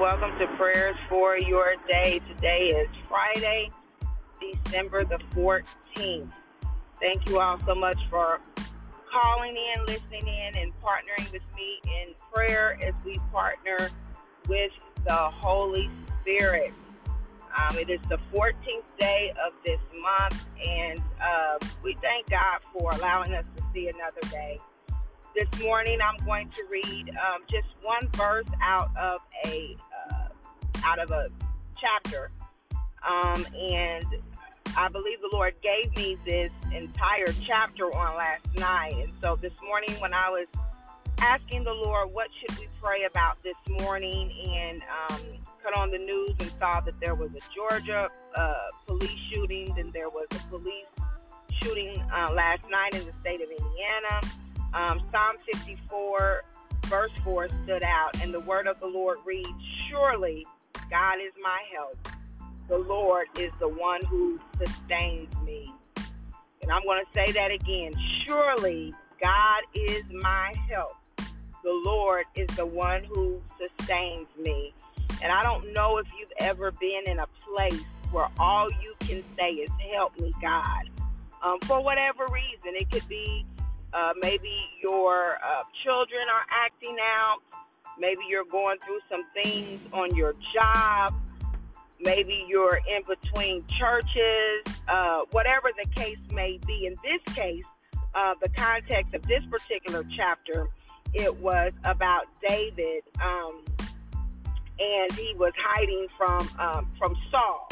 welcome to Prayers for Your Day. Today is Friday, December the 14th. Thank you all so much for calling in, listening in, and partnering with me in prayer as we partner with the Holy Spirit. Um, it is the 14th day of this month, and uh, we thank God for allowing us to see another day. This morning, I'm going to read um, just one verse out of a out of a chapter, um, and I believe the Lord gave me this entire chapter on last night. And so this morning, when I was asking the Lord, what should we pray about this morning, and um, cut on the news and saw that there was a Georgia uh, police shooting, then there was a police shooting uh, last night in the state of Indiana. Um, Psalm 54, verse 4 stood out, and the word of the Lord reads Surely God is my help. The Lord is the one who sustains me. And I'm going to say that again. Surely God is my help. The Lord is the one who sustains me. And I don't know if you've ever been in a place where all you can say is, Help me, God. Um, for whatever reason, it could be uh, maybe your uh, children are acting out. Maybe you're going through some things on your job. Maybe you're in between churches. Uh, whatever the case may be. In this case, uh, the context of this particular chapter, it was about David, um, and he was hiding from um, from Saul.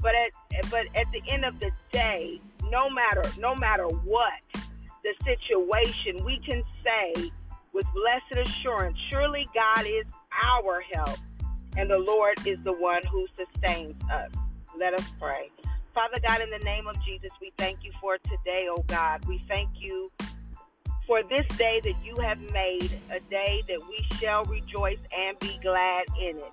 But at but at the end of the day, no matter no matter what, the situation, we can say with blessed assurance, surely God is our help, and the Lord is the one who sustains us. Let us pray. Father God, in the name of Jesus, we thank you for today, oh God. We thank you for this day that you have made, a day that we shall rejoice and be glad in it.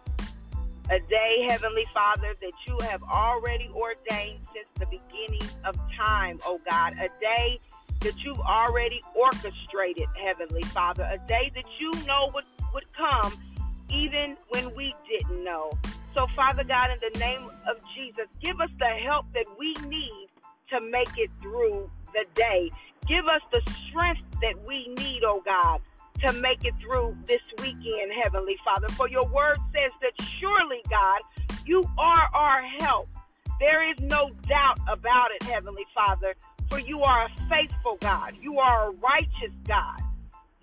A day, Heavenly Father, that you have already ordained since the beginning of time, oh God. A day that you've already orchestrated, Heavenly Father, a day that you know would, would come even when we didn't know. So, Father God, in the name of Jesus, give us the help that we need to make it through the day. Give us the strength that we need, oh God, to make it through this weekend, Heavenly Father. For your word says that surely, God, you are our help. There is no doubt about it, Heavenly Father. For you are a faithful God. You are a righteous God.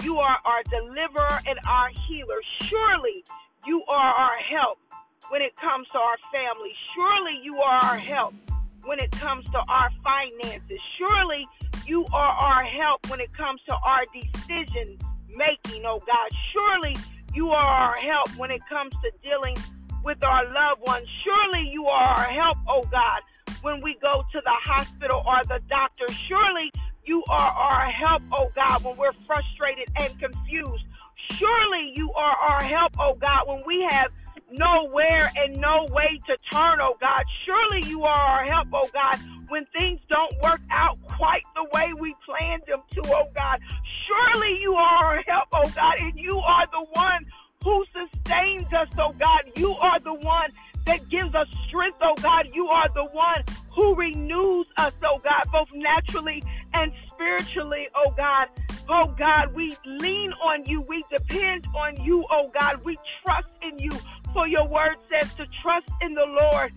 You are our deliverer and our healer. Surely you are our help when it comes to our family. Surely you are our help when it comes to our finances. Surely you are our help when it comes to our decision making, oh God. Surely you are our help when it comes to dealing with our loved ones. Surely you are our help, oh God, when we go to the hospital or the doctor. Surely you are our help, oh God, when we're frustrated and confused. Surely you are our help, oh God, when we have nowhere and no way to turn, oh God. Surely you are our help, oh God, when things don't work out quite the way we planned them to, oh God. Surely you are our help, oh God, and you are the one who sustains us, oh God. You are the one that gives us strength, oh God. You are the one who renews us, oh God, both naturally and spiritually, oh God. Oh God, we lean on you. We depend on you, oh God. We trust in you. For your word says to trust in the Lord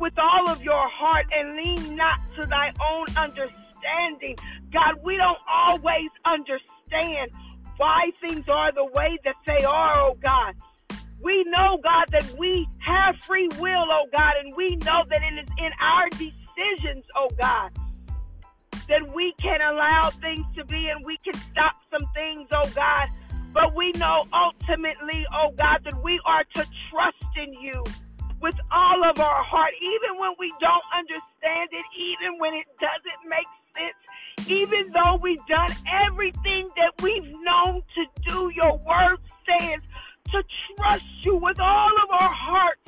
with all of your heart and lean not to thy own understanding. God, we don't always understand why things are the way that they are, oh God. We know, God, that we have free will, oh God, and we know that it is in our decisions, oh God, that we can allow things to be and we can stop some things, oh God. But we know ultimately, oh God, that we are to trust in you with all of our heart, even when we don't understand it, even when it doesn't make sense, even though we've done everything that we've known to do. Your word says to trust you with all of our hearts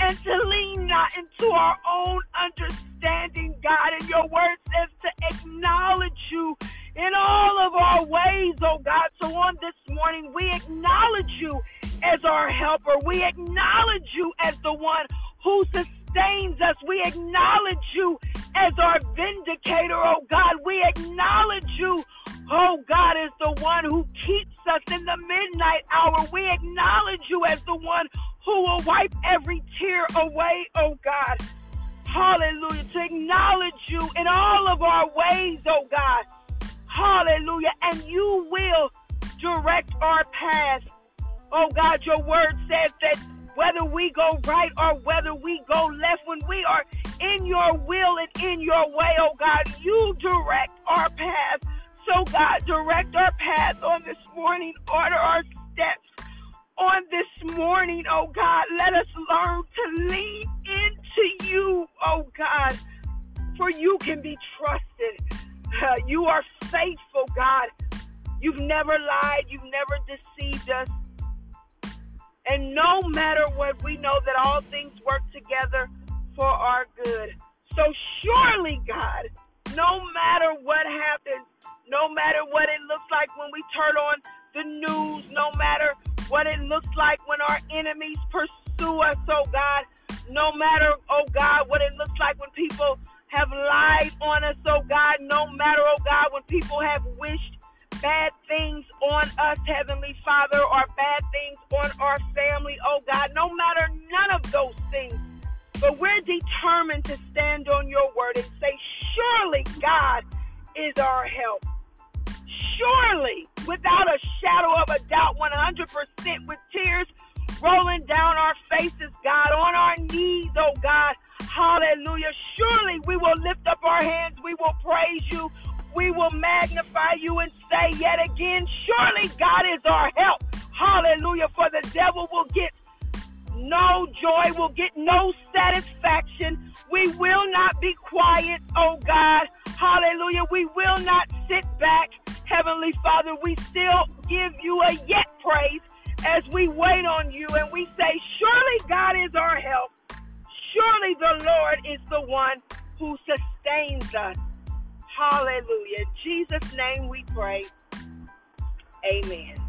and to lean not into our own understanding, God. And your word says to acknowledge you in all of our ways, oh God. So on this morning, we acknowledge you as our helper. We acknowledge you as the one who sustains us. We acknowledge you as our vindicator, oh God. We acknowledge you, oh God, is the one who keeps us in the midnight hour. We acknowledge you as the one who will wipe every tear away, oh God. Hallelujah. To acknowledge you in all of our ways, oh God. Hallelujah. And you will direct our path. Oh God, your word says that whether we go right or whether we go left, when we are in your will and in your way, oh God, you direct God, direct our path on this morning, order our steps on this morning, oh God. Let us learn to lean into you, oh God, for you can be trusted. Uh, you are faithful, God. You've never lied, you've never deceived us. And no matter what, we know that all things work together for our good. So surely, God, matter what it looks like when we turn on the news, no matter what it looks like when our enemies pursue us, oh God, no matter, oh God, what it looks like when people have lied on us, oh God, no matter, oh God, when people have wished bad things on us, Heavenly Father, or bad things on our family, oh God, no matter none of those things. But we're determined to stand on your word and say, surely God is our help. Surely, without a shadow of a doubt, 100% with tears rolling down our faces, God, on our knees, oh God. Hallelujah. Surely we will lift up our hands. We will praise you we will magnify you and say yet again, surely God is our help. Hallelujah. For the devil will get no joy, will get no satisfaction. We will not be quiet, oh God. Hallelujah. We will not sit back. Heavenly Father, we still give you a yet praise as we wait on you and we say, Surely God is our help. Surely the Lord is the one who sustains us. Hallelujah. In Jesus' name we pray. Amen.